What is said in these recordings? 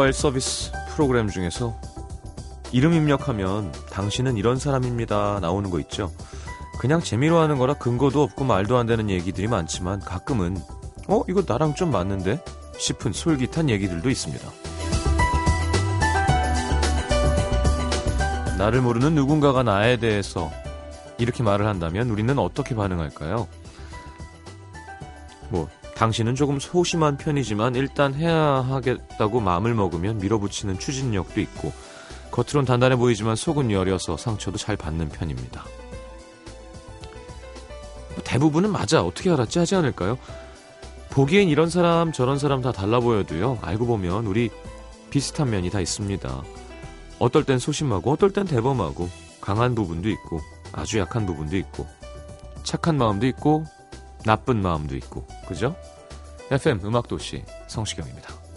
모바일 서비스 프로그램 중에서 이름 입력하면 당신은 이런 사람입니다 나오는 거 있죠. 그냥 재미로 하는 거라 근거도 없고 말도 안 되는 얘기들이 많지만 가끔은 어 이거 나랑 좀 맞는데 싶은 솔깃한 얘기들도 있습니다. 나를 모르는 누군가가 나에 대해서 이렇게 말을 한다면 우리는 어떻게 반응할까요? 뭐 당신은 조금 소심한 편이지만 일단 해야 하겠다고 마음을 먹으면 밀어붙이는 추진력도 있고 겉으론 단단해 보이지만 속은 여려서 상처도 잘 받는 편입니다. 뭐 대부분은 맞아 어떻게 알았지 하지 않을까요? 보기엔 이런 사람 저런 사람 다 달라 보여도요 알고 보면 우리 비슷한 면이 다 있습니다. 어떨 땐 소심하고 어떨 땐 대범하고 강한 부분도 있고 아주 약한 부분도 있고 착한 마음도 있고 나쁜 마음도 있고 그죠? FM 음악도시 성시경입니다.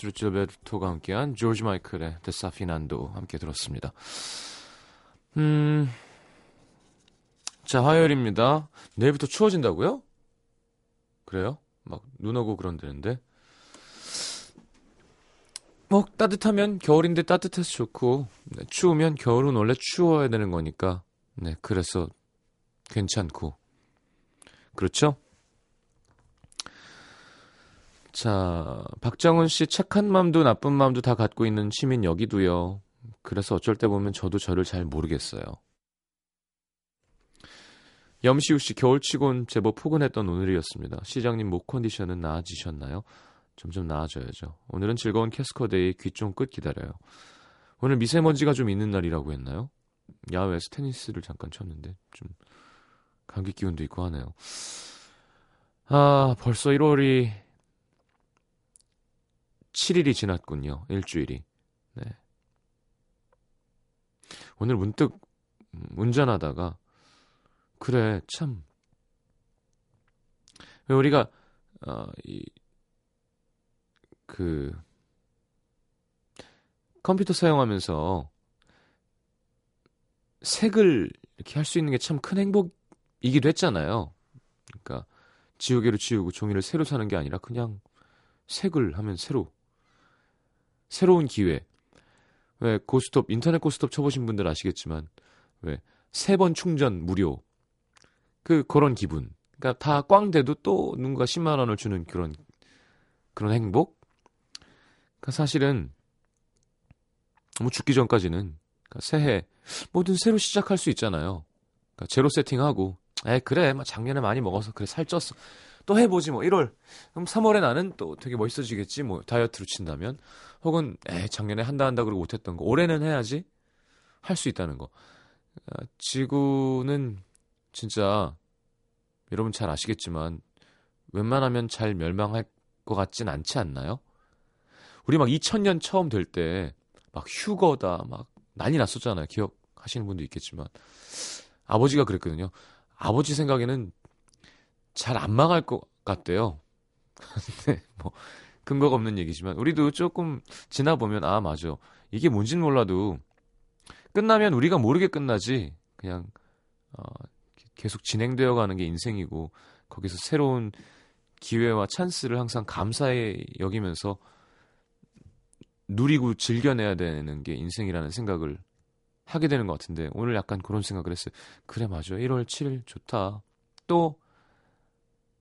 아스트루드 질베르토가 함께한 조지 마이클의 Desafinado 함께 들었습니다. 음, 자, 화요일입니다. 내일부터 추워진다고요? 그래요? 막 눈 오고 그런다는데. 뭐 따뜻하면 겨울인데 따뜻해서 좋고 네, 추우면 겨울은 원래 추워야 되는 거니까 네 그래서 괜찮고 그렇죠? 자, 박정훈 씨 착한 마음도 나쁜 마음도 다 갖고 있는 시민 여기도요. 그래서 어쩔 때 보면 저도 저를 잘 모르겠어요. 염시우 씨 겨울치곤 제법 포근했던 오늘이었습니다. 시장님 목 컨디션은 나아지셨나요? 점점 나아져야죠. 오늘은 즐거운 캐스커데이 귀 좀 끝 기다려요. 오늘 미세먼지가 좀 있는 날이라고 했나요? 야외에서 테니스를 잠깐 쳤는데 좀 감기 기운도 있고 하네요. 아 벌써 1월이 7일이 지났군요. 일주일이. 네. 오늘 문득 운전하다가 그래 참 우리가 어, 이 그 컴퓨터 사용하면서 색을 이렇게 할 수 있는 게 참 큰 행복이기도 했잖아요. 그러니까 지우개로 지우고 종이를 새로 사는 게 아니라 그냥 색을 하면 새로 새로운 기회. 왜 고스톱 인터넷 고스톱 쳐보신 분들 아시겠지만 왜 세 번 충전 무료 그 그런 기분. 그러니까 다 꽝 돼도 또 누군가 10만 원을 주는 그런 그런 행복. 그러니까 사실은 뭐 죽기 전까지는 그러니까 새해 뭐든 새로 시작할 수 있잖아요. 그러니까 제로 세팅하고 에 그래 막 작년에 많이 먹어서 그래 살쪘어. 또 해보지 뭐 1월 그럼 3월에 나는 또 되게 멋있어지겠지 뭐 다이어트로 친다면 혹은 에 작년에 한다 한다 그러고 못했던 거. 올해는 해야지. 할 수 있다는 거. 아, 지구는 진짜 여러분 잘 아시겠지만 웬만하면 잘 멸망할 것 같진 않지 않나요? 우리 막 2000년 처음 될 때 막 휴거다 막 난리 났었잖아요. 기억하시는 분도 있겠지만. 아버지가 그랬거든요. 아버지 생각에는 잘 안 망할 것 같대요. 네, 뭐 근거가 없는 얘기지만 우리도 조금 지나 보면 아 맞아 이게 뭔진 몰라도 끝나면 우리가 모르게 끝나지 그냥 어, 계속 진행되어 가는 게 인생이고 거기서 새로운 기회와 찬스를 항상 감사해 여기면서 누리고 즐겨내야 되는 게 인생이라는 생각을 하게 되는 것 같은데 오늘 약간 그런 생각을 했어요. 그래 맞아 1월 7일 좋다. 또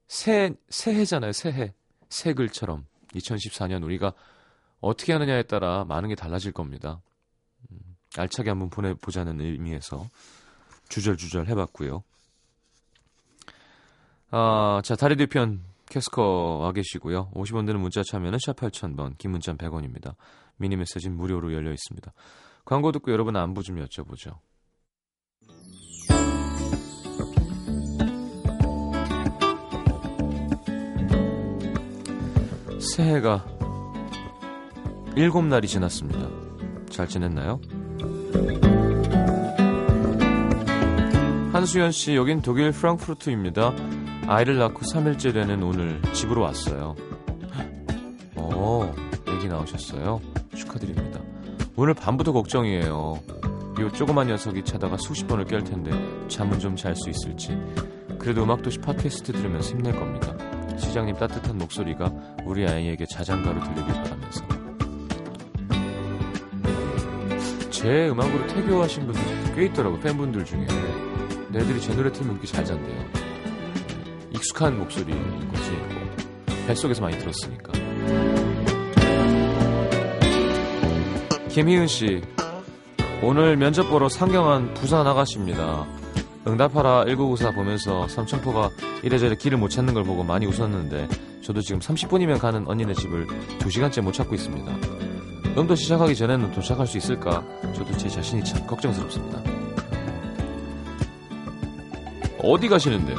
새, 새해잖아요, 새해. 새 글처럼. 2014년 우리가 어떻게 하느냐에 따라 많은 게 달라질 겁니다. 음, 알차게 한번 보내보자는 의미에서 주절주절 해봤고요. 아, 자, 다리 뒤편 캐스커 와 계시고요. 50원 드는 문자 참여는 샵 8000번, 긴 문자 100원입니다. 미니 메시지는 무료로 열려 있습니다. 광고 듣고 여러분 안부 좀 여쭤보죠. 새해가 일곱 날이 지났습니다. 잘 지냈나요? 한수연 씨, 여긴 독일 프랑크푸르트입니다. 아이를 낳고 3일째 되는 오늘 집으로 왔어요. 어, 애기 나오셨어요? 축하드립니다. 오늘 밤부터 걱정이에요. 이 조그만 녀석이 자다가 수십 번을 깰 텐데 잠은 좀 잘 수 있을지. 그래도 음악도시 팟캐스트 들으면서 힘낼 겁니다. 시장님 따뜻한 목소리가 우리 아이에게 자장가로 들리길 바라면서. 제 음악으로 태교하신 분들 꽤 있더라고요. 팬분들 중에. 애들이 제 노래 틀면 그렇게 잘 잔대요. 익숙한 목소리인 거지. 뭐. 뱃속에서 많이 들었으니까. 김희은 씨, 오늘 면접 보러 상경한 부산 아가씨입니다. 응답하라 1994 보면서 삼천포가 이래저래 길을 못 찾는 걸 보고 많이 웃었는데 저도 지금 30분이면 가는 언니네 집을 2시간째 못 찾고 있습니다. 응도 시작하기 전에는 도착할 수 있을까? 저도 제 자신이 참 걱정스럽습니다. 어디 가시는데요?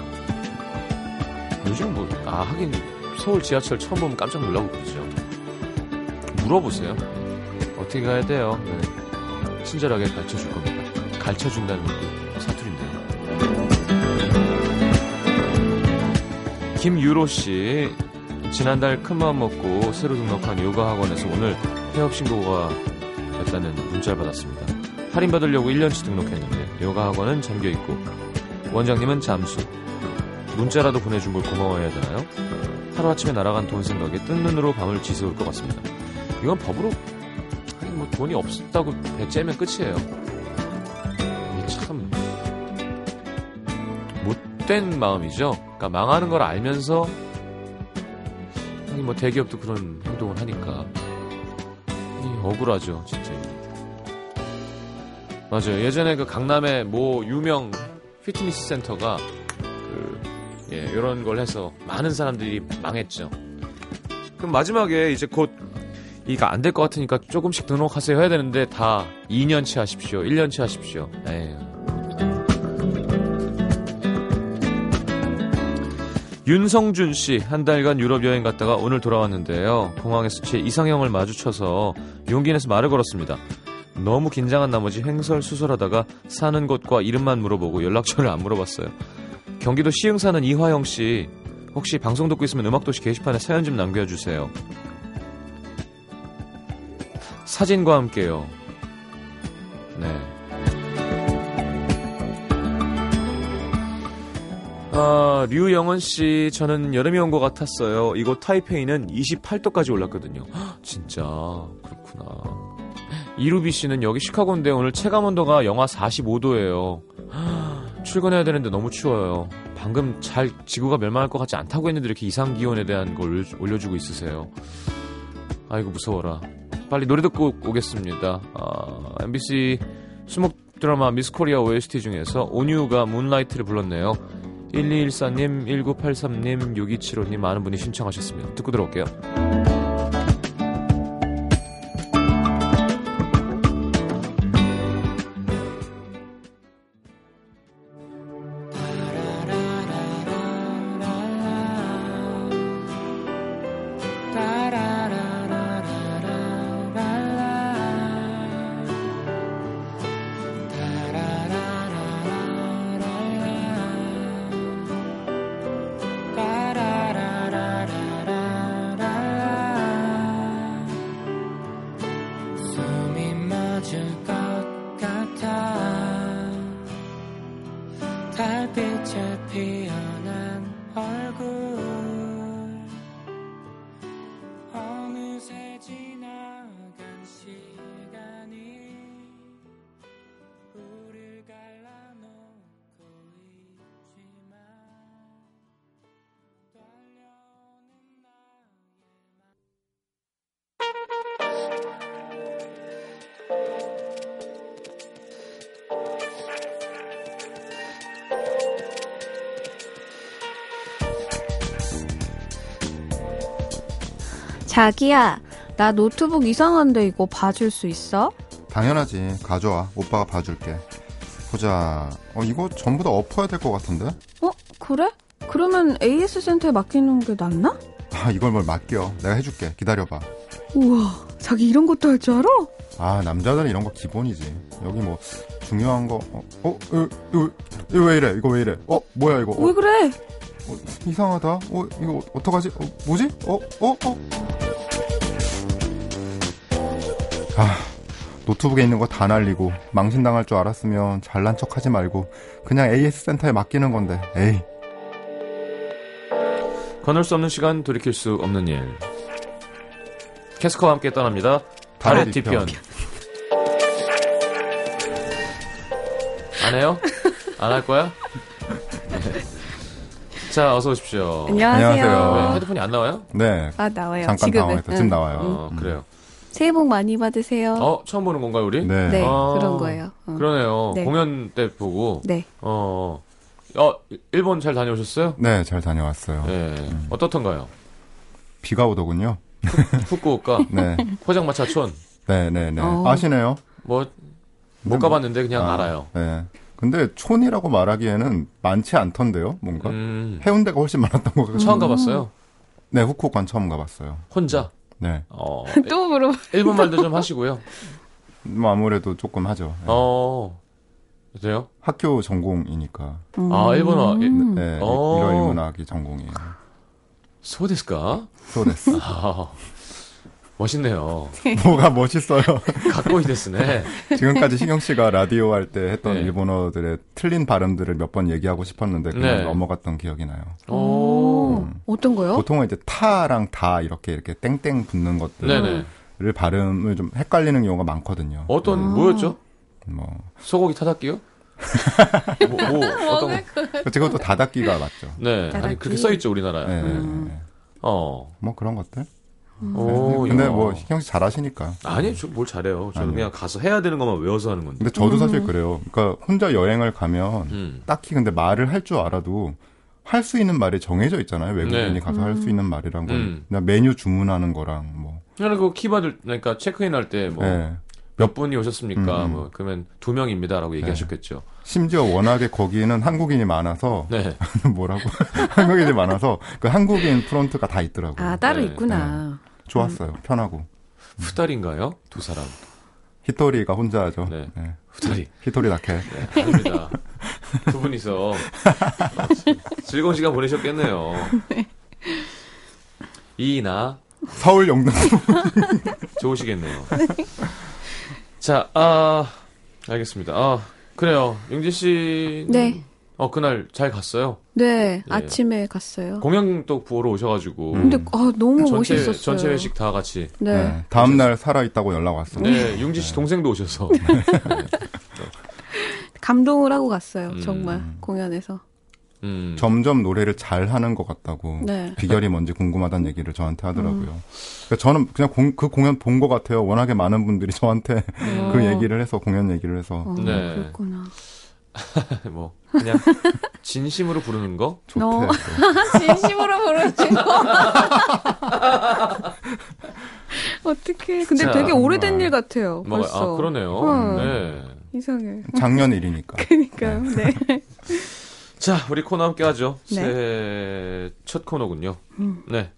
요즘 뭐, 아, 하긴 서울 지하철 처음 보면 깜짝 놀라고 그러죠. 물어보세요. 어떻게 가야 돼요? 네. 친절하게 가르쳐 줄 겁니다. 가르쳐 준다는 그사 김유로 씨, 지난달 큰마음 먹고 새로 등록한 요가 학원에서 오늘 폐업 신고가 됐다는 문자를 받았습니다. 할인 받으려고 1년치 등록했는데 요가 학원은 잠겨 있고 원장님은 잠수. 문자라도 보내준 걸 고마워해야 되나요? 하루아침에 날아간 돈 생각에 뜬 눈으로 밤을 지새울 것 같습니다. 이건 법으로 아니 뭐 돈이 없다고 배째면 끝이에요. 참 못된 마음이죠. 그러니까 망하는 걸 알면서 아니 뭐 대기업도 그런 행동을 하니까 이 억울하죠, 진짜. 맞아요. 예전에 그 강남에 뭐 유명 피트니스 센터가 그 예, 이런 걸 해서 많은 사람들이 망했죠. 그럼 마지막에 이제 곧 이거 안 될 것 같으니까 조금씩 등록하세요 해야 되는데 다 2년치 하십시오. 1년치 하십시오. 에휴. 윤성준 씨, 한 달간 유럽 여행 갔다가 오늘 돌아왔는데요. 공항에서 제 이상형을 마주쳐서 용기 내서 말을 걸었습니다. 너무 긴장한 나머지 횡설수설하다가 사는 곳과 이름만 물어보고 연락처를 안 물어봤어요. 경기도 시흥 사는 이화영 씨, 혹시 방송 듣고 있으면 음악도시 게시판에 사연 좀 남겨주세요. 사진과 함께요. 아, 류영은 씨, 저는 여름이 온 것 같았어요. 이곳 타이페이는 28도까지 올랐거든요. 헉, 진짜 그렇구나. 이루비 씨는 여기 시카고인데 오늘 체감 온도가 영하 45도예요. 출근해야 되는데 너무 추워요. 방금 잘 지구가 멸망할 것 같지 않다고 했는데 이렇게 이상 기온에 대한 걸 올려주고 있으세요. 아이고 무서워라. 빨리 노래 듣고 오겠습니다. 아, MBC 수목 드라마 미스 코리아 OST 중에서 온유가 문라이트를 불렀네요. 1214님, 1983님, 6275님 많은 분이 신청하셨습니다. 듣고 들어올게요. 자기야, 나 노트북 이상한데 이거 봐줄 수 있어? 당연하지. 가져와. 오빠가 봐줄게. 보자. 어, 이거 전부 다 엎어야 될 것 같은데? 어, 그래? 그러면 AS 센터에 맡기는 게 낫나? 아, 이걸 뭘 맡겨. 내가 해줄게. 기다려봐. 우와, 자기 이런 것도 할 줄 알아? 아, 남자들은 이런 거 기본이지. 여기 뭐, 중요한 거, 어, 어, 이거, 이거, 이거 왜 이래? 이거 왜 이래? 어, 뭐야, 이거? 어, 왜 그래? 어, 이상하다. 어, 이거 어떡하지? 어, 뭐지? 어, 어, 어? 아, 노트북에 있는 거 다 날리고 망신당할 줄 알았으면 잘난 척 하지 말고 그냥 AS 센터에 맡기는 건데. 에이. 건널 수 없는 시간 돌이킬 수 없는 일. 캐스커와 함께 떠납니다. 달의 뒤편. 안 해요? 안 할 거야? 네. 자, 어서 오십시오. 안녕하세요. 안녕하세요. 네, 헤드폰이 안 나와요? 네. 아, 나와요. 잠깐 지금은. 당황했다. 지금 응. 나와요. 어, 그래요. 새해 복 많이 받으세요. 어, 처음 보는 건가요, 우리? 네. 네, 아, 그런 거예요. 어. 그러네요. 네. 공연 때 보고. 네. 어, 어, 일본 잘 다녀오셨어요? 네, 잘 다녀왔어요. 네. 어떻던가요? 비가 오더군요. 후쿠오카, 네. 포장마차촌. 네, 네, 네. 어. 아시네요? 뭐, 못 근데 가봤는데 그냥 아, 알아요. 네. 근데 촌이라고 말하기에는 많지 않던데요, 뭔가? 음, 해운대가 훨씬 많았던 것 같아요. 처음 가봤어요? 네, 후쿠오카는 처음 가봤어요. 혼자? 네. 어, 또 물어. 일본 말도 좀 하시고요. 뭐 아무래도 조금 하죠. 네. 어, 그래요? 학교 전공이니까. 아, 일본어. 음. 네, 어. 일어 일문학이 전공이에요. 소데스까? 소데스. 아, 멋있네요. 뭐가 멋있어요. 각고이 데스네. 지금까지 시경 씨가 라디오 할 때 했던 네. 일본어들의 틀린 발음들을 몇 번 얘기하고 싶었는데 그냥 네. 넘어갔던 기억이 나요. 오, 음. 어떤 거요? 보통은 이제 타랑 다 이렇게 이렇게 땡땡 붙는 것들을 네네. 발음을 좀 헷갈리는 경우가 많거든요. 어떤, 아. 뭐였죠? 뭐 소고기 타닥기요? 뭐, 뭐, 어떤 거? 그것도 다닫기가 맞죠. 네. 아니, 타닥기. 그렇게 써 있죠, 우리나라에. 네, 네, 음. 네. 어. 뭐 그런 것들. 오, 근데 야. 뭐 시경 씨 잘하시니까. 아니, 저뭘 잘해요. 저는 아니요. 그냥 가서 해야 되는 것만 외워서 하는 건데. 근데 저도 사실 그래요. 그러니까 혼자 여행을 가면 음. 딱히 근데 말을 할 줄 알아도 할 수 있는 말이 정해져 있잖아요. 외국인이 네. 가서 할 수 있는 말이란 건 음. 그냥 메뉴 주문하는 거랑 뭐. 그냥 그 키받을, 그러니까 체크인 할 때 뭐, 네. 몇 분이 오셨습니까? 음. 뭐, 그러면 두 명입니다라고 얘기하셨겠죠. 심지어 워낙에 거기는 한국인이 많아서 네. 뭐라고 한국인이 많아서 그 한국인 프론트가 다 있더라고요. 아, 따로 네. 있구나. 좋았어요. 편하고. 후달인가요? 두 사람. 히토리가 혼자 하죠. 네. 네. 후달이. 히토리 나케. 네, 아닙니다. 두 분이서 어, 즐거운 시간 보내셨겠네요. 이나 서울 영등. 좋으시겠네요. 자, 아 알겠습니다. 아 그래요. 용진 씨. 네. 어 그날 잘 갔어요. 네, 예. 아침에 갔어요. 공연 또 보러 오셔가지고 음. 근데 아, 너무 전체 멋있었어요. 전체 회식 다 같이. 네. 네. 다음 날 살아 있다고 연락 왔어요. 네, 용진 씨 동생도 오셔서. 감동을 하고 갔어요. 음. 정말 공연에서. 음. 점점 노래를 잘 하는 것 같다고 네. 비결이 뭔지 궁금하다는 얘기를 저한테 하더라고요. 그러니까 저는 그냥 공- 그 공연 본 것 같아요. 워낙에 많은 분들이 저한테 음. 그 얘기를 해서 공연 얘기를 해서 어, 네. 그렇구나. 뭐 그냥 진심으로 부르는 거. 좋대. 너- 진심으로 부르는 거. 어떻게? 근데 자, 되게 오래된 정말. 일 같아요. 뭐가 벌써. 아 그러네요. 음. 네. 이상해. 작년 일이니까. 그러니까요. 네. 자, 우리 코너 함께 하죠. 네. 새해 첫 코너군요. 음. 네.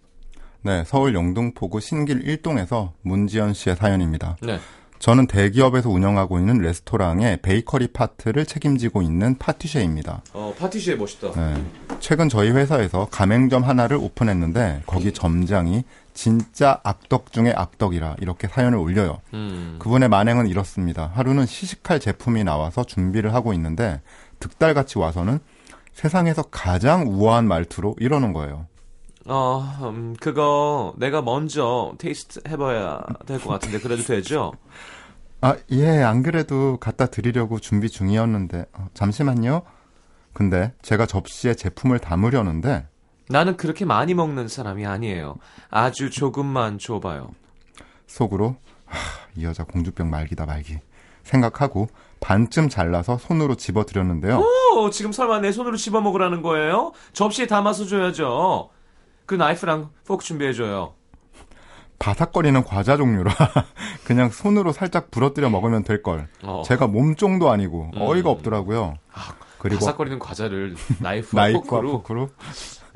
네, 서울 영등포구 신길 1동에서 문지연 씨의 사연입니다. 네. 저는 대기업에서 운영하고 있는 레스토랑의 베이커리 파트를 책임지고 있는 파티셰입니다. 어, 파티시에 멋있다. 네. 최근 저희 회사에서 가맹점 하나를 오픈했는데 거기 점장이 진짜 악덕 중에 악덕이라 이렇게 사연을 올려요. 음. 그분의 만행은 이렇습니다. 하루는 시식할 제품이 나와서 준비를 하고 있는데 득달같이 와서는 세상에서 가장 우아한 말투로 이러는 거예요. 어, 음, 그거 내가 먼저 테이스트 해봐야 될 것 같은데 그래도 되죠? 아, 예, 안 그래도 갖다 드리려고 준비 중이었는데, 어, 잠시만요. 근데 제가 접시에 제품을 담으려는데, 나는 그렇게 많이 먹는 사람이 아니에요. 아주 조금만 줘봐요. 속으로, 하, 이 여자 공주병 말기다 말기. 생각하고 반쯤 잘라서 손으로 집어 드렸는데요. 오, 지금 설마 내 손으로 집어 먹으라는 거예요? 접시에 담아서 줘야죠. 그 나이프랑 포크 준비해줘요. 바삭거리는 과자 종류라 그냥 손으로 살짝 부러뜨려 먹으면 될 걸. 어. 제가 몸종도 아니고 음. 어이가 없더라고요. 아, 그리고 바삭거리는 과자를 나이프와 나이프와 포크로 포크로.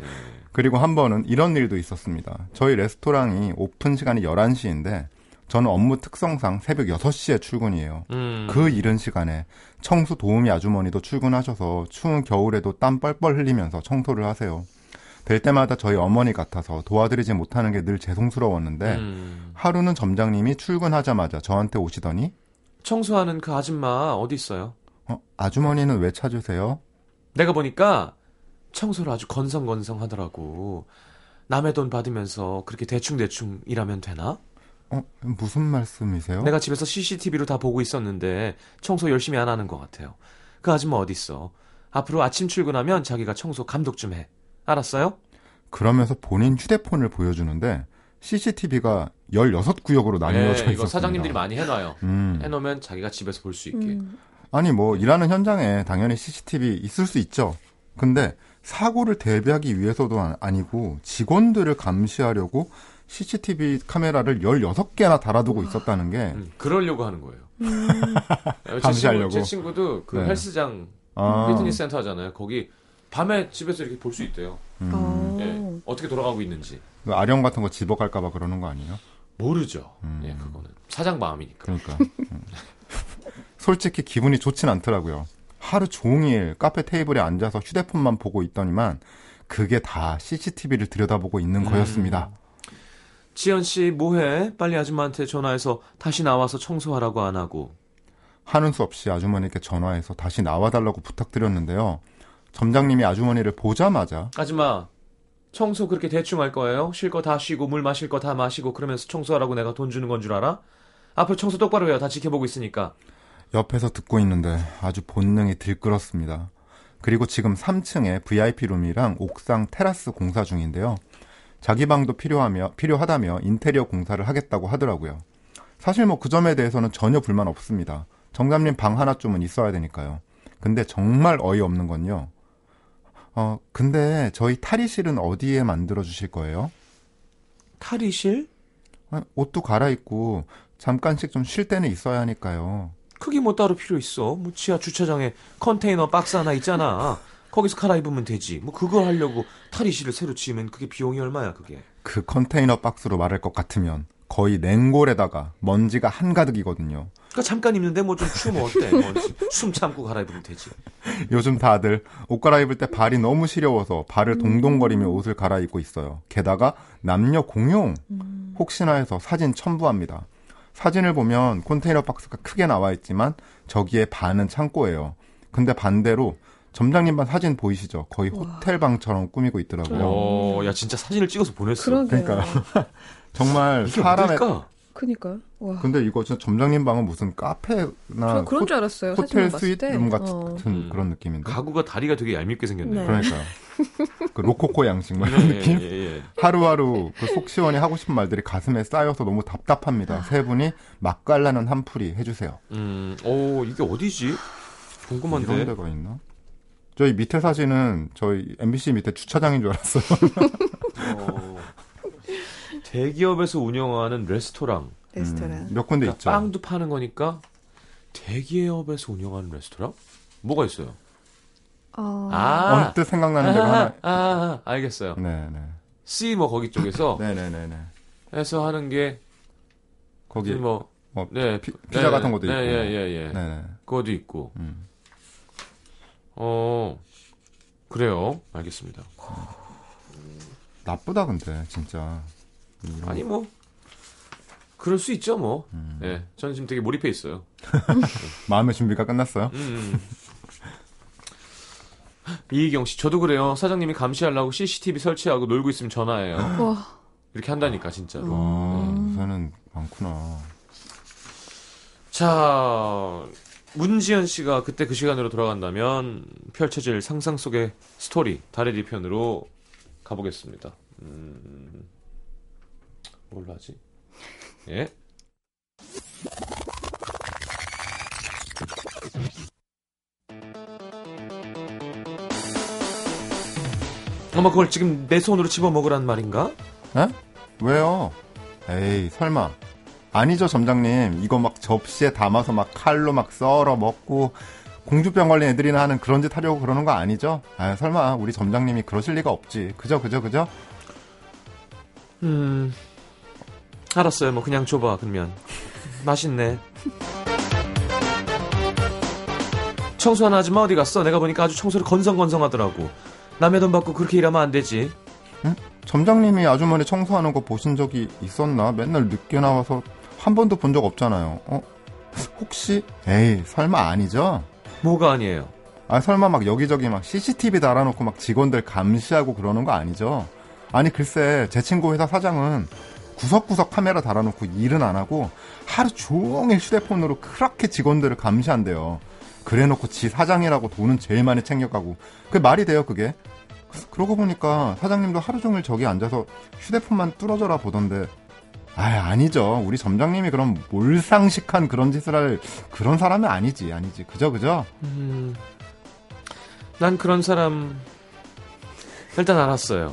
예. 그리고 한 번은 이런 일도 있었습니다. 저희 레스토랑이 오픈 시간이 11시인데 저는 업무 특성상 새벽 6시에 출근이에요. 음. 그 이른 시간에 청소 도우미 아주머니도 출근하셔서 추운 겨울에도 땀 뻘뻘 흘리면서 청소를 하세요. 될 때마다 저희 어머니 같아서 도와드리지 못하는 게 늘 죄송스러웠는데 음. 하루는 점장님이 출근하자마자 저한테 오시더니 청소하는 그 아줌마 어디 있어요? 어, 아주머니는 왜 찾으세요? 내가 보니까 청소를 아주 건성건성 하더라고. 남의 돈 받으면서 그렇게 대충대충 일하면 되나? 어, 무슨 말씀이세요? 내가 집에서 CCTV로 다 보고 있었는데 청소 열심히 안 하는 것 같아요. 그 아줌마 어디 있어? 앞으로 아침 출근하면 자기가 청소 감독 좀 해. 알았어요? 그러면서 본인 휴대폰을 보여주는데 CCTV가 16구역으로 나뉘어져 네, 있었습니다. 이거 사장님들이 많이 해놔요. 음. 해놓으면 자기가 집에서 볼 수 있게. 음. 아니 뭐 일하는 현장에 당연히 CCTV 있을 수 있죠. 근데 사고를 대비하기 위해서도 아- 아니고 직원들을 감시하려고 CCTV 카메라를 16개나 달아두고 있었다는 게 음, 그러려고 하는 거예요. 음. 제 감시하려고. 친구, 제 친구도 그 네. 헬스장 아, 피트니스 센터 하잖아요. 거기 밤에 집에서 이렇게 볼 수 있대요. 음, 어. 예, 어떻게 돌아가고 있는지. 그 아령 같은 거 집어갈까봐 그러는 거 아니에요? 모르죠. 음. 예, 그거는 사장 마음이니까. 그러니까 음. 솔직히 기분이 좋진 않더라고요. 하루 종일 카페 테이블에 앉아서 휴대폰만 보고 있더니만 그게 다 CCTV를 들여다보고 있는 음. 거였습니다. 지연 씨 뭐해? 빨리 아줌마한테 전화해서 다시 나와서 청소하라고 안 하고. 하는 수 없이 아주머니께 전화해서 다시 나와달라고 부탁드렸는데요. 점장님이 아주머니를 보자마자 아줌마 청소 그렇게 대충 할 거예요? 쉴 거 다 쉬고 물 마실 거 다 마시고 그러면서 청소하라고 내가 돈 주는 건 줄 알아? 앞으로 청소 똑바로 해요. 다 지켜보고 있으니까. 옆에서 듣고 있는데 아주 본능이 들끓었습니다. 그리고 지금 3층에 VIP 룸이랑 옥상 테라스 공사 중인데요. 자기 방도 필요하며 필요하다며 인테리어 공사를 하겠다고 하더라고요. 사실 뭐 그 점에 대해서는 전혀 불만 없습니다. 정감님 방 하나쯤은 있어야 되니까요. 근데 정말 어이없는 건요. 어, 근데 저희 탈의실은 어디에 만들어 주실 거예요? 탈의실? 아, 옷도 갈아입고 잠깐씩 좀 쉴 때는 있어야 하니까요. 크기 뭐 따로 필요 있어. 뭐 지하 주차장에 컨테이너 박스 하나 있잖아. 거기서 갈아입으면 되지. 뭐 그거 하려고 탈의실을 새로 지으면 그게 비용이 얼마야 그게. 그 컨테이너 박스로 말할 것 같으면 거의 냉골에다가 먼지가 한가득이거든요. 그러니까 잠깐 입는데 뭐 좀 추우면 어때? 먼지. 숨 참고 갈아입으면 되지. 요즘 다들 옷 갈아입을 때 발이 너무 시려워서 발을 동동거리며 옷을 갈아입고 있어요. 게다가 남녀 공용 혹시나 해서 사진 첨부합니다. 사진을 보면 컨테이너 박스가 크게 나와 있지만 저기에 반은 창고예요. 근데 반대로 점장님 반 사진 보이시죠? 거의 호텔 방처럼 꾸미고 있더라고요. 어, 야 진짜 사진을 찍어서 보냈어. 그러게요. 그러니까. 정말 이게 사람의 어딜까? 그니까요. 와. 근데 이거 진짜 점장님 방은 무슨 카페나 저 그런 줄 알았어요. 호텔. 스윗룸 같은 어. 음. 그런 느낌인데. 가구가 다리가 되게 얄밉게 생겼네. 네. 그러니까요. 그 로코코 양식 뭐 예, 이런 예, 느낌. 예, 예. 하루하루 그 속 시원히 하고 싶은 말들이 가슴에 쌓여서 너무 답답합니다. 세 분이 맛깔나는 한풀이 해주세요. 음, 오 이게 어디지? 궁금한데. 이런 데가 있나? 저희 밑에 사진은 저희 MBC 밑에 주차장인 줄 알았어요. 어, 대기업에서 운영하는 레스토랑. 레스토랑. 음, 몇 군데 그러니까 있죠. 빵도 파는 거니까 대기업에서 운영하는 레스토랑? 뭐가 있어요? 어. 아, 언뜻 생각나는 데가 아, 하나. 아, 아, 알겠어요. 네 네. C 뭐 거기 쪽에서 네 네 네 네. 해서 하는 게 거기 뭐 뭐 네, 피, 자 같은 것도 있고. 네, 예, 예, 예. 네 네. 그것도 있고. 음. 어, 그래요. 알겠습니다. 나쁘다 근데 진짜. 이런 아니 뭐 그럴 수 있죠 뭐. 음. 예, 저는 지금 되게 몰입해 있어요. 마음의 준비가 끝났어요? 음. 이희경 씨, 저도 그래요. 사장님이 감시하려고 CCTV 설치하고 놀고 있으면 전화해요. 와. 이렇게 한다니까 진짜로. 아, 네. 요새는 많구나. 자, 문지연 씨가 그때 그 시간으로 돌아간다면 펼쳐질 상상 속의 스토리 달의 뒤편으로 가보겠습니다. 음, 뭘로 하지? 예. 어머 그걸 지금 내 손으로 집어 먹으란 말인가? 에? 왜요? 에이, 설마. 아니죠, 점장님. 이거 막 접시에 담아서 막 칼로 막 썰어 먹고 공주병 걸린 애들이나 하는 그런 짓 하려고 그러는 거 아니죠? 아, 설마 우리 점장님이 그러실 리가 없지. 그죠, 그죠, 그죠? 음, 알았어요. 뭐 그냥 줘봐 그러면 맛있네. 청소하는 아줌마 어디 갔어? 내가 보니까 아주 청소를 건성건성하더라고. 남의 돈 받고 그렇게 일하면 안 되지. 점장님이 아주머니 청소하는 거 보신 적이 있었나? 맨날 늦게 나와서 한 번도 본 적 없잖아요. 어? 혹시? 에이, 설마 아니죠? 뭐가 아니에요. 아, 설마 막 여기저기 막 CCTV 달아놓고 막 직원들 감시하고 그러는 거 아니죠? 아니, 글쎄, 제 친구 회사 사장은 구석구석 카메라 달아놓고 일은 안 하고 하루 종일 휴대폰으로 그렇게 직원들을 감시한대요. 그래 놓고 지 사장이라고 돈은 제일 많이 챙겨가고. 그게 말이 돼요, 그게? 그러고 보니까 사장님도 하루 종일 저기 앉아서 휴대폰만 뚫어져라 보던데. 아, 아니죠. 우리 점장님이 그런 몰상식한 그런 짓을 할 그런 사람은 아니지, 아니지. 그죠, 그죠? 음, 난 그런 사람 일단 알았어요.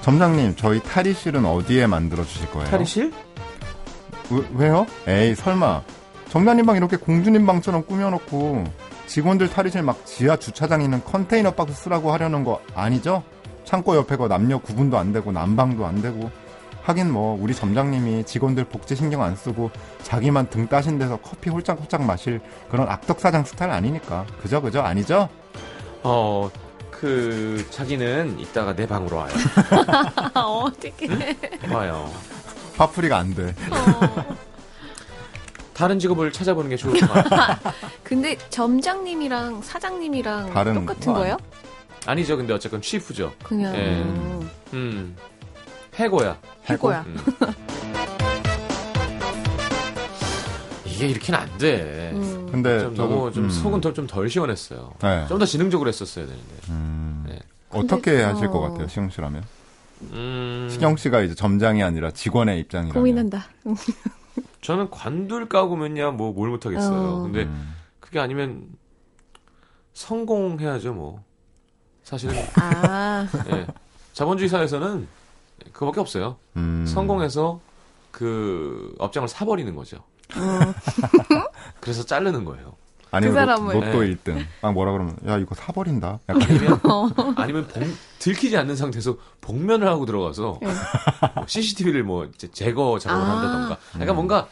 점장님, 저희 탈의실은 어디에 만들어 주실 거예요? 탈의실? 왜, 요 에이, 설마. 점장님 방 이렇게 공주님 방처럼 꾸며놓고 직원들 탈의실 막 지하 주차장 있는 컨테이너 박스 쓰라고 하려는 거 아니죠? 창고 옆에 거 남녀 구분도 안 되고 난방도 안 되고 하긴 뭐 우리 점장님이 직원들 복지 신경 안 쓰고 자기만 등 따신 데서 커피 홀짝홀짝 마실 그런 악덕 사장 스타일 아니니까 그죠 그죠 아니죠? 어, 그 자기는 이따가 내 방으로 와요. 어떻게? 와요. 화풀이가 안 돼. 다른 직업을 찾아보는 게 좋을 것 같아요. 근데 점장님이랑 사장님이랑 다른 똑같은 거 거예요? 아니죠, 근데 어쨌건 취프죠. 그냥 예. 음, 음, 해고야. 해고야. 음. 이게 이렇게는 안 돼. 음. 근데 좀 저도, 너무 좀 음, 속은 좀덜 시원했어요. 네. 좀더 지능적으로 했었어야 되는데. 음, 네. 어떻게 근데, 하실 것 어. 같아요, 시영 씨라면? 음, 시경 씨가 이제 점장이 아니라 직원의 입장이라면. 고민한다. 저는 관둘 까고면야 뭐 뭘 못하겠어요. 어. 근데 음. 그게 아니면 성공해야죠, 뭐. 사실은 아, 예. 자본주의 사회에서는 그거밖에 없어요. 음. 성공해서 그 업장을 사버리는 거죠. 어, 그래서 자르는 거예요. 아니면 그 로- 사람을. 로또 네. 1등. 막 뭐라 그러면 야 이거 사버린다. 약간 아니면 아니면 봉- 들키지 않는 상태에서 복면을 하고 들어가서 네. CCTV를 뭐 제거 작업을 아. 한다던가. 그러니까 뭔가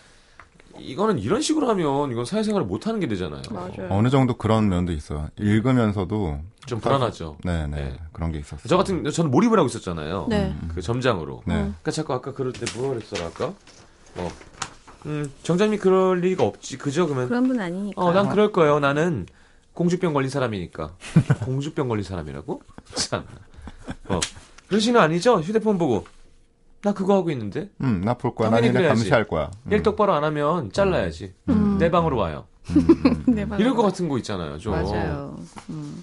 이거는 이런 식으로 하면 이건 사회생활을 못 하는 게 되잖아요. 맞아요. 어느 정도 그런 면도 있어요. 읽으면서도 좀 불안하죠. 네네 네. 그런 게 있었어요. 저 같은 저는 몰입을 하고 있었잖아요. 네. 그 점장으로. 네. 그러니까 자꾸 아까 그럴 때 뭐라 그랬더라 아까? 어. 음, 정장님이 그럴 리가 없지. 그죠? 그러면 그런 분 아니니까. 어, 난 그럴 거예요. 나는 공주병 걸린 사람이니까. 공주병 걸린 사람이라고? 참. 어. 그러시는 아니죠? 휴대폰 보고. 나 그거 하고 있는데? 음, 나볼 거야. 나 당연히 니네. 감시할 거야. 음. 일 똑바로 안 하면 잘라야지. 음. 내 방으로 와요. 네, 맞아요. 이럴 것 같은 거 있잖아요, 좀. 맞아요. 음.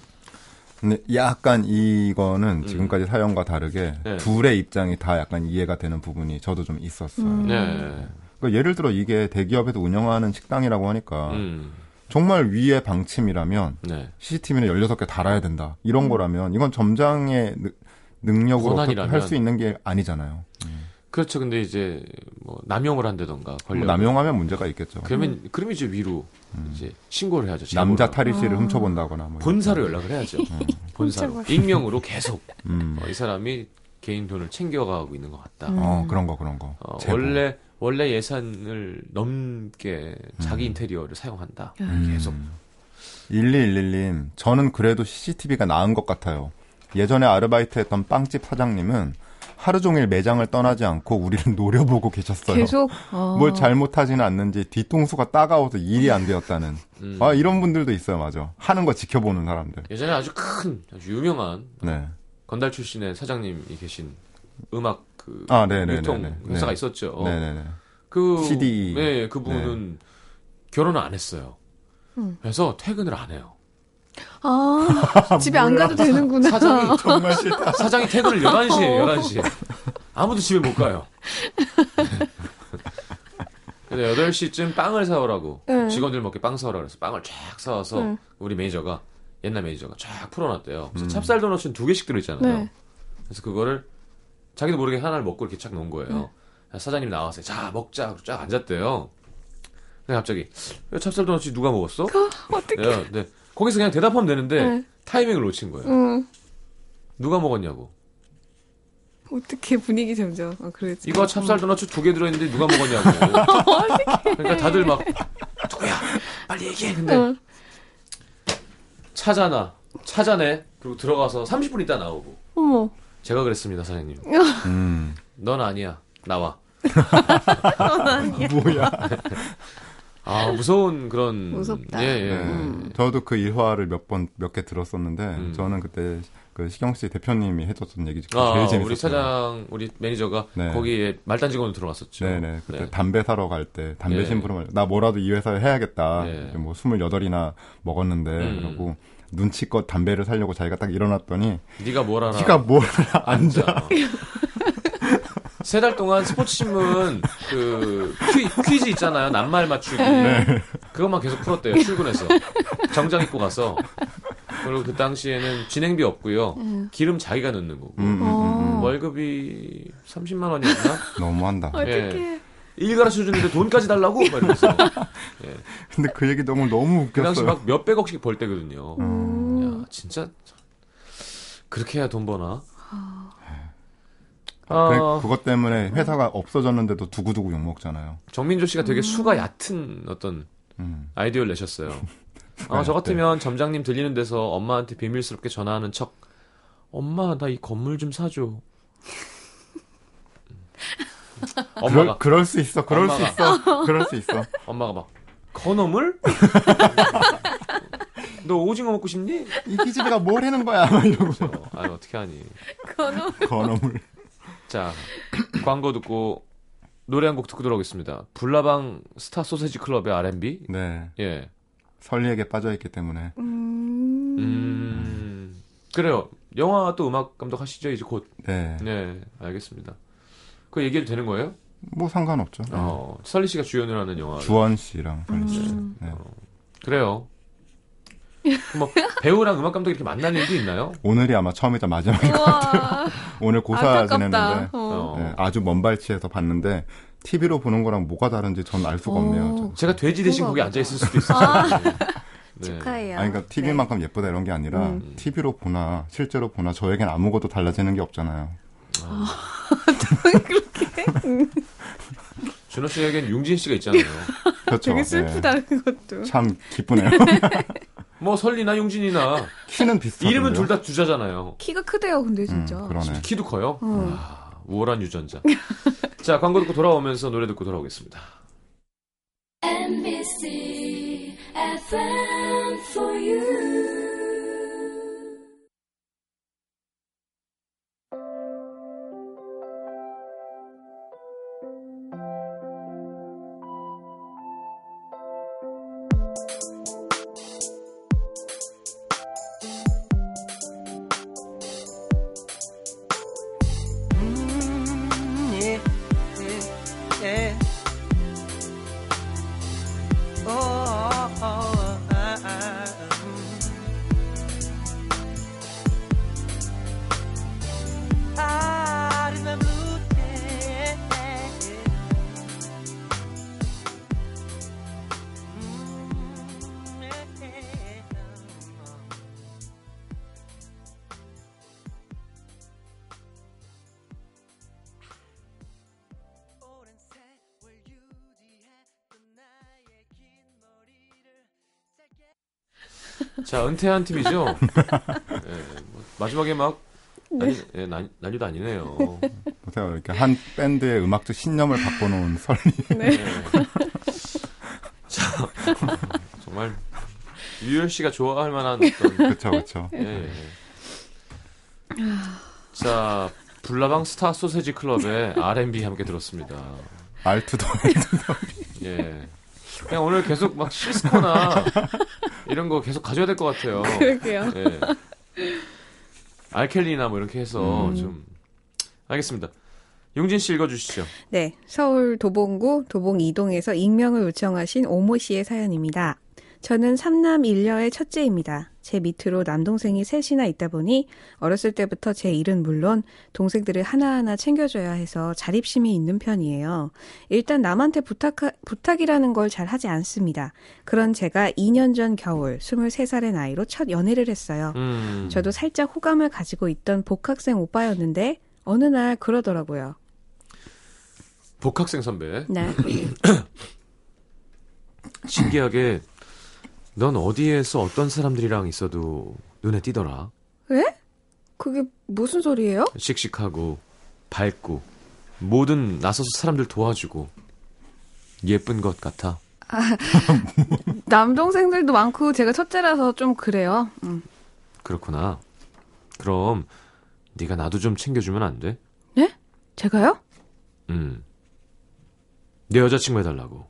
근데 약간 이거는 음. 지금까지 사연과 다르게 네. 둘의 입장이 다 약간 이해가 되는 부분이 저도 좀 있었어요. 음. 네. 그러니까 예를 들어 이게 대기업에서 운영하는 식당이라고 하니까 음. 정말 위의 방침이라면 네. CCTV는 16개 달아야 된다. 이런 거라면 이건 점장의 능- 능력으로. 할 수 있는 게 아니잖아요. 그렇죠. 근데 이제 뭐 남용을 한다던가 뭐 권력. 남용하면 문제가 있겠죠. 그러면 그러면 이제 위로 이제 신고를 해야죠. 음. 남자 제보를. 탈의실을 훔쳐본다거나 뭐 본사로 이런 연락을 해야죠. 음. 본사로 훔쳐봐. 익명으로 계속 거. 음. 어, 이 사람이 개인 돈을 챙겨가고 있는 것 같다. 음. 어 그런 거 그런 거. 어. 원래 원래 예산을 넘게 자기 음. 인테리어를 사용한다. 음. 계속. 1211님, 저는 그래도 CCTV가 나은 것 같아요. 예전에 아르바이트 했던 빵집 사장님은 하루 종일 매장을 떠나지 않고 우리를 노려보고 계셨어요. 계속 어. 뭘 잘못하지는 않는지 뒤통수가 따가워서 일이 안 되었다는. 음. 아, 이런 분들도 있어요, 맞아. 하는 거 지켜보는 사람들. 예전에 아주 큰 아주 유명한 네. 건달 출신의 사장님이 계신 음악 그 아, 네네네네. 유통 회사가 네. 있었죠. 네네네. 그 CD. 네, 그분은 결혼을 안 했어요. 음. 그래서 퇴근을 안 해요. 아, 집에 안 가도 되는구나. 사장이 정말 싫다. 사장이 퇴근을 11시에 11시에. 아무도 집에 못 가요. 근데 8시쯤 빵을 사오라고 네. 직원들 먹게 빵 사오라 그래서 빵을 쫙 사와서 네. 우리 매니저가 옛날 매니저가 쫙 풀어놨대요. 그래서 음. 찹쌀 도넛은 두 개씩 들어있잖아요. 네. 그래서 그거를 자기도 모르게 하나를 먹고 이렇게 착 놓은 거예요. 사장님 나와서 자 먹자 하고 쫙 앉았대요. 근데 갑자기 야, 찹쌀 도넛 누가 먹었어? 어떻게? 네, 네. 거기서 그냥 대답하면 되는데 네. 타이밍을 놓친 거예요. 응. 누가 먹었냐고. 어떻게 분위기 점점. 어, 그랬지. 이거 찹쌀 도넛 두 개 들어있는데 누가 먹었냐고. 그러니까 다들 막 누구야? 빨리 얘기해. 근데 응. 찾아나 찾아내 그리고 들어가서 30분 있다 나오고 어머. 제가 그랬습니다 사장님. 음. 넌 아니야 나와. 뭐야? 아 무서운 그런 무섭다. 예, 예. 네. 저도 그 일화를 몇 번 몇 개 들었었는데 음. 저는 그때 그 시경 씨 대표님이 해줬던 얘기 중에 아, 제일 재밌었어요. 우리 사장 우리 매니저가 네. 거기에 말단 직원으로 들어갔었죠. 네네. 그때 네. 담배 사러 갈 때 담배 예. 심부름을 나 뭐라도 이 회사에 해야겠다. 예. 뭐 28이나 먹었는데 음. 그러고 눈치껏 담배를 사려고 자기가 딱 일어났더니 네가 뭘 알아? 네가 뭘 앉아. 세달 동안 스포츠 신문 그 퀴, 즈 있잖아요. 낱말 맞추기. 네. 그것만 계속 풀었대요. 출근해서 정장 입고 가서. 그리고 그 당시에는 진행비 없고요. 기름 자기가 넣는 거고. 음, 음, 음, 음. 월급이 30만 원이었나? 너무한다. 어떡해. 일 가르쳐 주는데 돈까지 달라고? 막 이러면서. 근데 그 얘기 너무 너무 그 당시 웃겼어요. 막 몇백억씩 벌 때거든요. 음. 야, 진짜 그렇게 해야 돈 버나? 그, 아, 그 것 때문에 회사가 없어졌는데도 두고두고 욕 먹잖아요. 정민조 씨가 되게 수가 얕은 어떤 음. 아이디어를 내셨어요. 아, 저 같으면 점장님 들리는 데서 엄마한테 비밀스럽게 전화하는 척. 엄마, 나 이 건물 좀 사줘. 엄마가, 그럴, 그럴 수 있어. 그럴 수 엄마가. 있어. 그럴 수 있어. 엄마가 막, 건어물? 너 오징어 먹고 싶니? 이 기집애가 뭘 하는 거야? 막 이러고. 아, 어떻게 하니. 건우. 건어물. 자, 광고 듣고, 노래 한 곡 듣고 돌아오겠습니다. 불나방 스타 소세지 클럽의 R&B? 네. 예. 설리에게 빠져있기 때문에. 음. 음, 그래요. 영화 또 음악 감독 하시죠, 이제 곧. 네. 네, 알겠습니다. 그 얘기해도 되는 거예요? 뭐 상관없죠. 네. 어, 설리 씨가 주연을 하는 영화. 주원 씨랑 설리 씨. 음. 네. 그래요. 뭐 배우랑 음악 감독 이렇게 만날 일도 있나요? 오늘이 아마 처음이자 마지막일 것 같아요. 오늘 고사 안타깝다. 지냈는데 어. 어. 네, 아주 먼 발치에서 봤는데 TV로 보는 거랑 뭐가 다른지 전 알 수가 오. 없네요. 저. 제가 돼지 대신 거기. 앉아 있을 수도 있어요. 네. 축하해요. 아니 그러니까 TV만큼 예쁘다 이런 게 아니라 음. TV로 보나 실제로 보나 저에겐 아무것도 달라지는 게 없잖아요. 준호 씨에겐 융진 씨가 있잖아요. 그렇죠. 되게 슬프다 그것도. 네. 참 기쁘네요. 뭐 설리나 융진이나 키는 비슷하요 이름은 둘 다 주자잖아요. 키가 크대요, 근데 진짜. 음, 그러네. 키도 커요. 어. 아, 우월한 유전자. 자, 광고 듣고 돌아오면서 노래 듣고 돌아오겠습니다. NBC FM for you. 자, 은퇴한 팀이죠? 예, 뭐 마지막에 막 난리, 예, 난, 난리도 아니네요. 보세요. 이렇게 한 밴드의 음악적 신념을 바꿔놓은 설리. 네. 자, 정말 유열 씨가 좋아할 만한 어떤 그렇죠, 그렇죠. 예, 예. 자, 불나방 스타 소세지 클럽의 R&B 함께 들었습니다. 알투도 예. 그냥 오늘 계속 막 시스코나 이런 거 계속 가져야 될 것 같아요. 그러게요. 예. 알켈리나 뭐 이렇게 해서 음. 좀 알겠습니다. 용진 씨 읽어주시죠. 네, 서울 도봉구 도봉 이동에서 익명을 요청하신 오모 씨의 사연입니다. 저는 삼남 일녀의 첫째입니다. 제 밑으로 남동생이 셋이나 있다 보니 어렸을 때부터 제 일은 물론 동생들을 하나하나 챙겨줘야 해서 자립심이 있는 편이에요. 일단 남한테 부탁, 부탁이라는 걸 잘 하지 않습니다. 그런 제가 2년 전 겨울 23살의 나이로 첫 연애를 했어요. 음. 저도 살짝 호감을 가지고 있던 복학생 오빠였는데 어느 날 그러더라고요. 복학생 선배. 네. 신기하게 넌 어디에서 어떤 사람들이랑 있어도 눈에 띄더라. 왜? 그게 무슨 소리예요? 씩씩하고 밝고 모든 나서서 사람들 도와주고 예쁜 것 같아. 남동생들도 많고 제가 첫째라서 좀 그래요. 음. 그렇구나. 그럼 네가 나도 좀 챙겨주면 안 돼? 네? 제가요? 음. 내 여자친구 해달라고.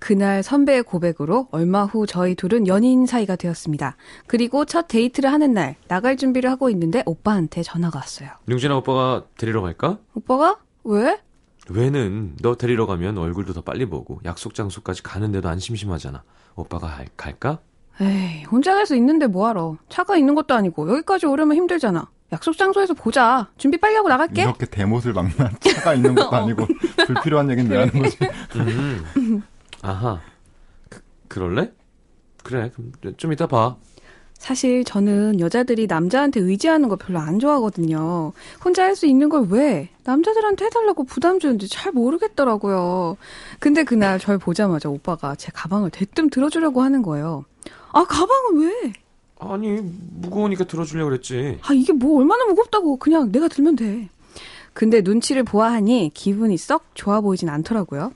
그날 선배의 고백으로 얼마 후 저희 둘은 연인 사이가 되었습니다. 그리고 첫 데이트를 하는 날 나갈 준비를 하고 있는데 오빠한테 전화가 왔어요. 용진아 오빠가 데리러 갈까? 오빠가? 왜? 왜는 너 데리러 가면 얼굴도 더 빨리 보고 약속 장소까지 가는데도 안 심심하잖아. 오빠가 할- 갈까? 에이, 혼자 갈 수 있는데 뭐하러. 차가 있는 것도 아니고 여기까지 오려면 힘들잖아. 약속 장소에서 보자. 준비 빨리 하고 나갈게. 이렇게 대못을 막나 차가 있는 것도 아니고 불필요한 얘기는 왜 하는 거지? 음. 아하. 그, 그럴래? 그래. 그럼 좀 이따 봐. 사실 저는 여자들이 남자한테 의지하는 거 별로 안 좋아하거든요. 혼자 할 수 있는 걸 왜 남자들한테 해달라고 부담 주는지 잘 모르겠더라고요. 근데 그날 절 보자마자 오빠가 제 가방을 대뜸 들어주려고 하는 거예요. 아 가방을 왜? 아니 무거우니까 들어주려고 그랬지. 아 이게 뭐 얼마나 무겁다고 그냥 내가 들면 돼. 근데 눈치를 보아하니 기분이 썩 좋아 보이진 않더라고요.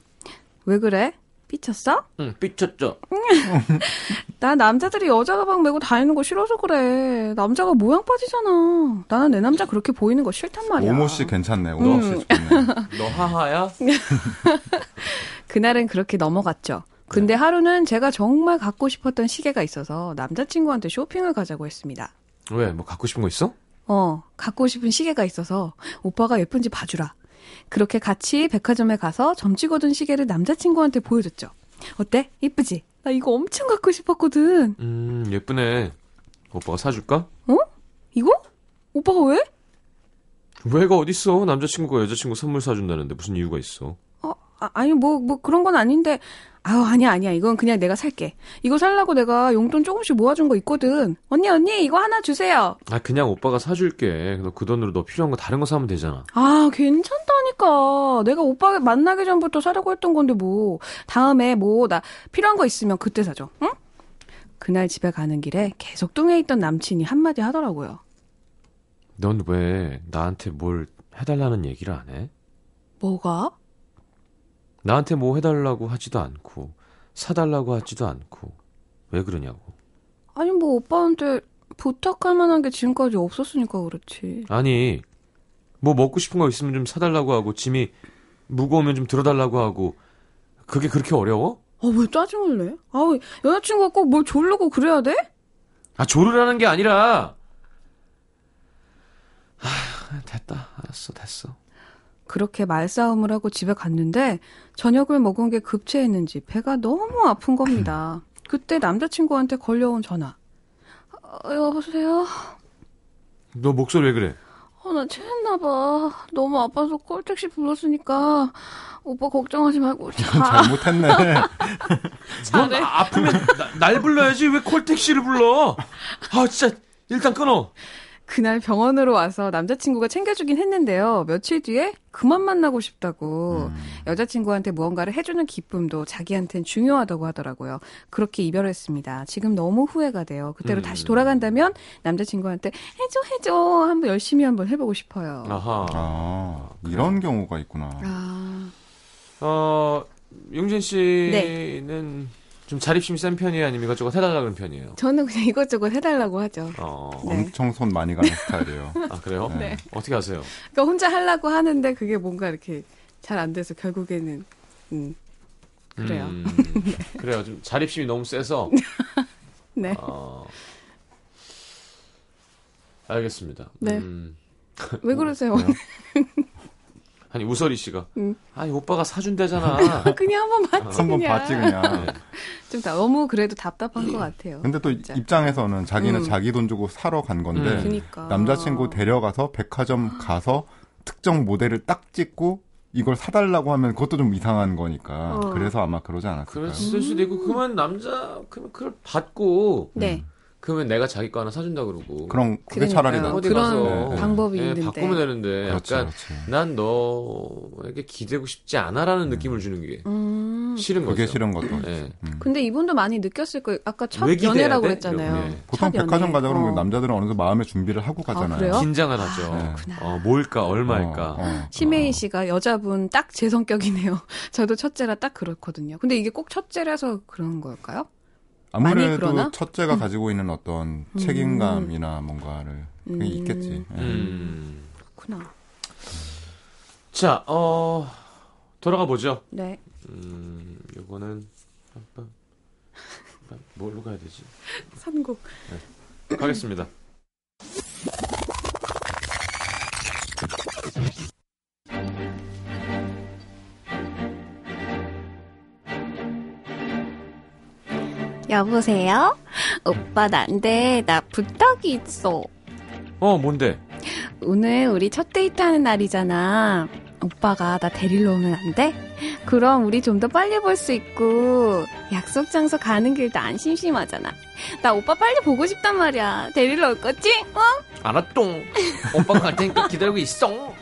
왜 그래? 삐쳤어? 응 삐쳤죠. 나 남자들이 여자 가방 메고 다니는 거 싫어서 그래. 남자가 모양 빠지잖아. 나는 내 남자 그렇게 보이는 거 싫단 말이야. 오모 씨 괜찮네. 오모 씨 좋네. 너 하하야? 그날은 그렇게 넘어갔죠. 근데 하루는 제가 정말 갖고 싶었던 시계가 있어서 남자친구한테 쇼핑을 가자고 했습니다. 왜? 뭐 갖고 싶은 거 있어? 어, 갖고 싶은 시계가 있어서 오빠가 예쁜지 봐주라. 그렇게 같이 백화점에 가서 점찍어둔 시계를 남자친구한테 보여줬죠. 어때? 이쁘지? 나 이거 엄청 갖고 싶었거든. 음 예쁘네. 오빠가 사줄까? 이거? 오빠가 왜? 왜가 어딨어? 남자친구가 여자친구 선물 사준다는데 무슨 이유가 있어? 어, 아, 아니 뭐 뭐 그런 건 아닌데 아유 아니야 아니야 이건 그냥 내가 살게 이거 살라고 내가 용돈 조금씩 모아준 거 있거든 언니 언니 이거 하나 주세요 아 그냥 오빠가 사줄게. 너 그 돈으로 너 필요한 거 다른 거 사면 되잖아. 아 괜찮다니까 내가 오빠 만나기 전부터 사려고 했던 건데 뭐 다음에 뭐 나 필요한 거 있으면 그때 사줘 응? 그날 집에 가는 길에 계속 뚱에 있던 남친이 한마디 하더라고요 넌 왜 나한테 뭘 해달라는 얘기를 안 해? 뭐가? 나한테 뭐 해달라고 하지도 않고 사달라고 하지도 않고 왜 그러냐고. 아니 뭐 오빠한테 부탁할 만한 게 지금까지 없었으니까 그렇지 아니 뭐 먹고 싶은 거 있으면 좀 사달라고 하고 짐이 무거우면 좀 들어달라고 하고 그게 그렇게 어려워? 아왜 짜증을 내? 아 여자친구가 꼭 뭘 졸르고 그래야 돼? 아 조르라는 게 아니라 아 됐다 알았어 됐어 그렇게 말싸움을 하고 집에 갔는데 저녁을 먹은 게 급체했는지 배가 너무 아픈 겁니다. 그때 남자친구한테 걸려온 전화. 어, 여보세요? 너 목소리 왜 그래? 어, 나 체했나 봐. 너무 아파서 콜택시 불렀으니까 오빠 걱정하지 말고 자. 잘못했네. 넌 아- 아프면 나- 날 불러야지 왜 콜택시를 불러 아 진짜 일단 끊어 그날 병원으로 와서 남자친구가 챙겨주긴 했는데요. 며칠 뒤에 그만 만나고 싶다고 음. 여자친구한테 무언가를 해주는 기쁨도 자기한텐 중요하다고 하더라고요. 그렇게 이별했습니다. 지금 너무 후회가 돼요. 그때로 음. 다시 돌아간다면 남자친구한테 해줘 해줘 한번 열심히 한번 해보고 싶어요. 아하 아, 이런 경우가 있구나. 아, 어 용진 씨는 좀 자립심이 센 편이에요 아니면 이것저것 해달라 그런 편이에요 저는 그냥 이것저것 해달라고 하죠. 어, 네. 엄청 손 많이 가는 스타일이에요. 아 그래요? 네. 어떻게 하세요? 그러니까 혼자 하려고 하는데 그게 뭔가 이렇게 잘 안 돼서 결국에는 음, 그래요. 음, 그래요. 좀 자립심이 너무 세서. 네. 어, 알겠습니다. 네. 음, 왜 그러세요? 아니 우설이 씨가 음. 아니 오빠가 사준대잖아. 그냥 한번 봤지 한번 그냥. 봤지 그냥. 네. 좀 다- 너무 그래도 답답한 것 같아요. 근데 또 진짜. 입장에서는 자기는 음. 자기 돈 주고 사러 간 건데 음. 그니까 남자친구 데려가서 백화점 가서 특정 모델을 딱 찍고 이걸 사달라고 하면 그것도 좀 이상한 거니까 어. 그래서 아마 그러지 않았을까요? 그랬을 수도 있고 그러면 남자 그러면 그걸 받고 네. 그러면 내가 자기 거 하나 사준다 그러고 그럼 그게 그러니까요. 차라리 나. 어디 그런 가서 방법이 예, 있는데. 바꾸면 되는데 그렇죠, 약간 그렇지. 난 너에게 기대고 싶지 않아라는 느낌을 주는 게 음. 싫은 거죠. 그게 싫은 것도. 예. 음. 근데 이분도 많이 느꼈을 거예요. 아까 첫 왜 기대해야 연애라고 돼? 그랬잖아요. 이러고, 예. 보통 첫 연애. 백화점 가자 그러면 어. 남자들은 어느 정도 마음의 준비를 하고 가잖아요. 그래요? 긴장을 하죠. 네. 그렇구나. 어, 뭘까 얼마일까. 어, 어. 심혜인 씨가 여자분 딱 제 성격이네요. 저도 첫째라 딱 그렇거든요. 근데 이게 꼭 첫째라서 그런 걸까요? 아무래도 그러나? 첫째가 가지고 있는 어떤 음. 책임감이나 뭔가를 그게 음. 있겠지. 예. 음. 그렇구나. 자, 어, 돌아가 보죠. 네. 음, 요거는, 빰빰. 빰, 뭘로 가야 되지? 선곡. 가겠습니다. 여보세요? 오빠 난데 나 부탁이 있어. 어, 뭔데? 오늘 우리 첫 데이트 하는 날이잖아. 오빠가 나 데리러 오면 안 돼? 그럼 우리 좀 더 빨리 볼 수 있고 약속 장소 가는 길도 안 심심하잖아. 나 오빠 빨리 보고 싶단 말이야. 데리러 올 거지? 어? 알았똥. 오빠가 갈 테니까 기다리고 있어.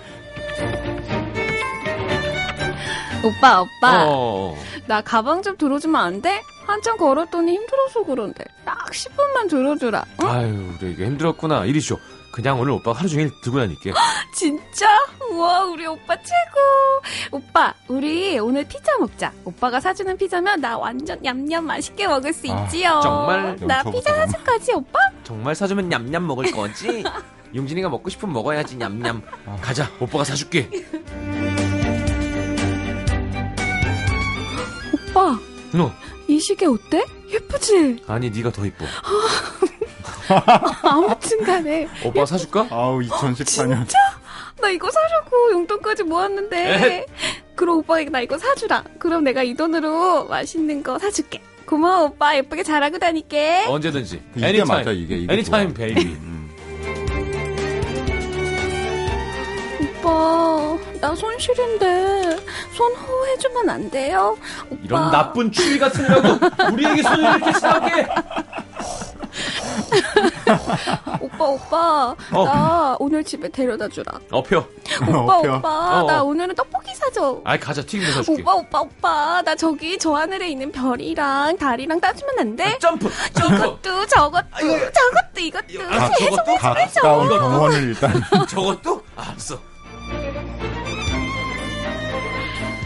오빠 오빠 어. 나 가방 좀 들어주면 안 돼? 한참 걸었더니 힘들어서 그런데 딱 10분만 들어주라. 응? 아유, 그래, 이게 힘들었구나. 이리 줘. 그냥 오늘 오빠가 하루 종일 들고 다닐게. 진짜? 우와, 우리 오빠 최고. 오빠, 우리 오늘 피자 먹자. 오빠가 사주는 피자면 나 완전 냠냠 맛있게 먹을 수 아, 있지요. 정말? 나 피자 너무- 사줄까지, 오빠? 정말 사주면 냠냠 먹을 거지? 용진이가 먹고 싶으면 먹어야지, 냠냠. 가자, 오빠가 사줄게. 오빠, 너. 이 시계 어때? 예쁘지? 아니, 네가 더 이뻐. 아무튼 간에. 오빠가 사줄까? 아우 2014년 나 이거 사려고 용돈까지 모았는데. 그럼 오빠가 나 이거 사주라. 그럼 내가 이 돈으로 맛있는 거 사줄게. 고마워, 오빠. 예쁘게 잘하고 다닐게. 언제든지. 이게 anytime. 맞아 이게 이게 anytime, 좋아. baby. 음. 오빠, 나 손 시린데. 손 호해주면 안 돼요? 오빠. 이런 나쁜 추위 같은 거라고 우리에게 손을 이렇게 싸게. 오빠 오빠 어. 나 오늘 집에 데려다 주라 어표. 오빠 어펴. 오빠 어, 나 어. 오늘은 떡볶이 사줘 아이, 가자, 튀김도 사줄게. 오빠 오빠 오빠 나 저기 저 하늘에 있는 별이랑 달이랑 따주면 안 돼? 점프! 점프! 이것도 저것도 저것도 이것도 아, 저것도? 가까운 병원을 일단 저것도? 알았어.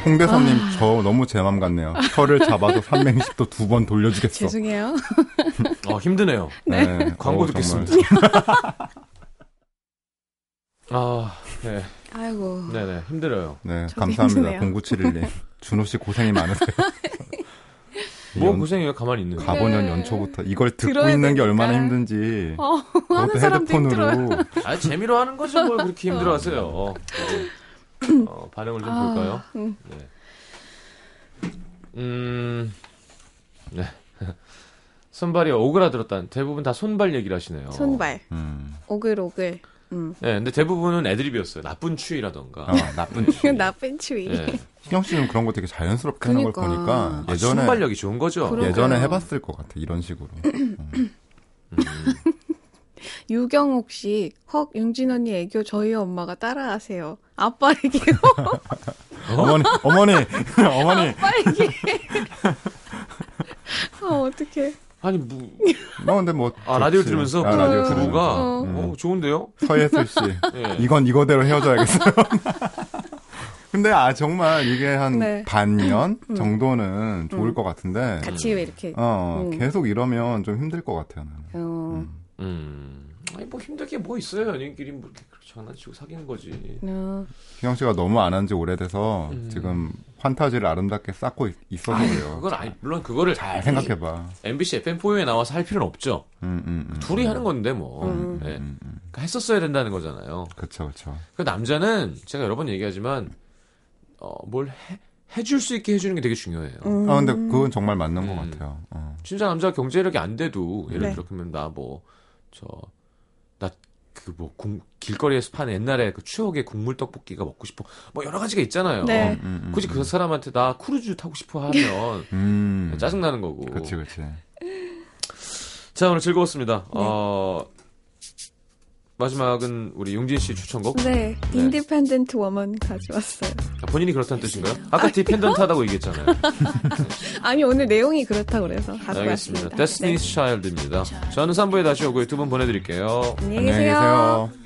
홍대선님 아. 저 너무 제 맘 같네요. 혀를 잡아서 360도 두 번 돌려주겠어. 죄송해요 어, 힘드네요. 네. 광고 어, 듣겠습니다. 아, 네. 아이고 네네. 힘들어요. 네, 감사합니다. 힘드네요. 0971님. 준호 씨 고생이 많으세요. 뭐 연- 고생해요, 가만히 있는. 가... 가보년 네. 연초부터 이걸 듣고 있는 게 되니까. 얼마나 힘든지. 어, 그것도 헤드폰으로 아, 재미로 하는 거죠. 뭘 그렇게 힘들어 하세요. 어, 어, 반응을 좀 아, 볼까요? 음. 네. 음, 네. 손발이 오그라들었다는 대부분 다 손발 얘기를 하시네요. 손발 음. 오글오글 음. 네, 근데 대부분은 애드립이었어요. 나쁜 추위라던가. 어, 나쁜 추위. 나쁜 추위 네. 희경 씨는 그런 거 되게 자연스럽게 하는 걸 그러니까. 보니까 아, 예전에 순발력이 좋은 거죠. 그러게요. 예전에 해봤을 것 같아 이런 식으로. 음. 유경옥 씨, 헉, 윤진 언니 애교 저희 엄마가 따라하세요. 아빠 애교, 어머니, 어머니, 어머니. 아빠 애교. 어, 어떡해. 아니, 뭐, 뭐 근데 뭐. 아, 라디오. 들으면서 아, 라디오 어. 들으면서. 부부가, 어. 어, 좋은데요? 서예슬 씨. 예. 이건 이거대로 헤어져야겠어요. 근데 아 정말 이게 한 네. 반년 음. 정도는 좋을 음. 것 같은데. 같이 왜 이렇게. 어 음. 계속 이러면 좀 힘들 것 같아요. 나는. 어, 음. 음. 아니, 뭐 힘들 게 뭐 있어요. 연인끼리 뭐 장난치고 사귀는 거지. 어. 희경 씨가 너무 안 한 지 오래돼서 음. 지금 환타지를 아름답게 쌓고 있- 있어서 그래요. 그걸 아니, 물론 그거를 잘 생각해봐. MBC FM4에 나와서 할 필요는 없죠. 음, 음, 음. 둘이 하는 건데 뭐. 음. 예. 음, 음. 그러니까 했었어야 된다는 거잖아요. 그쵸, 그쵸. 그 남자는 제가 여러 번 얘기하지만 어, 뭘 해, 해줄 수 있게 해주는 게 되게 중요해요. 음. 아 근데 그건 정말 맞는 것 음. 같아요. 어. 진짜 남자가 경제력이 안 돼도 예를 네. 들어 그러면 나 뭐저나 그뭐 길거리에서 파는 옛날에 그 추억의 국물 떡볶이가 먹고 싶어 뭐 여러 가지가 있잖아요. 네. 음, 음, 굳이 그 사람한테 나 크루즈 타고 싶어 하면 음. 짜증 나는 거고. 그치 그치. 자 오늘 즐거웠습니다. 어 마지막은 우리 용진 씨 추천곡. 네, Independent Woman 가져왔어요. 아, 본인이 그렇다는 뜻인가요? 아까 dependent 하다고 얘기했잖아요. 아니 오늘 내용이 그렇다고 그래서 갖고 알겠습니다. 왔습니다. Destiny's 네. Child입니다. 저는 3부에 다시 오고요. 두분 보내드릴게요. 안녕히 안녕히 계세요. 계세요.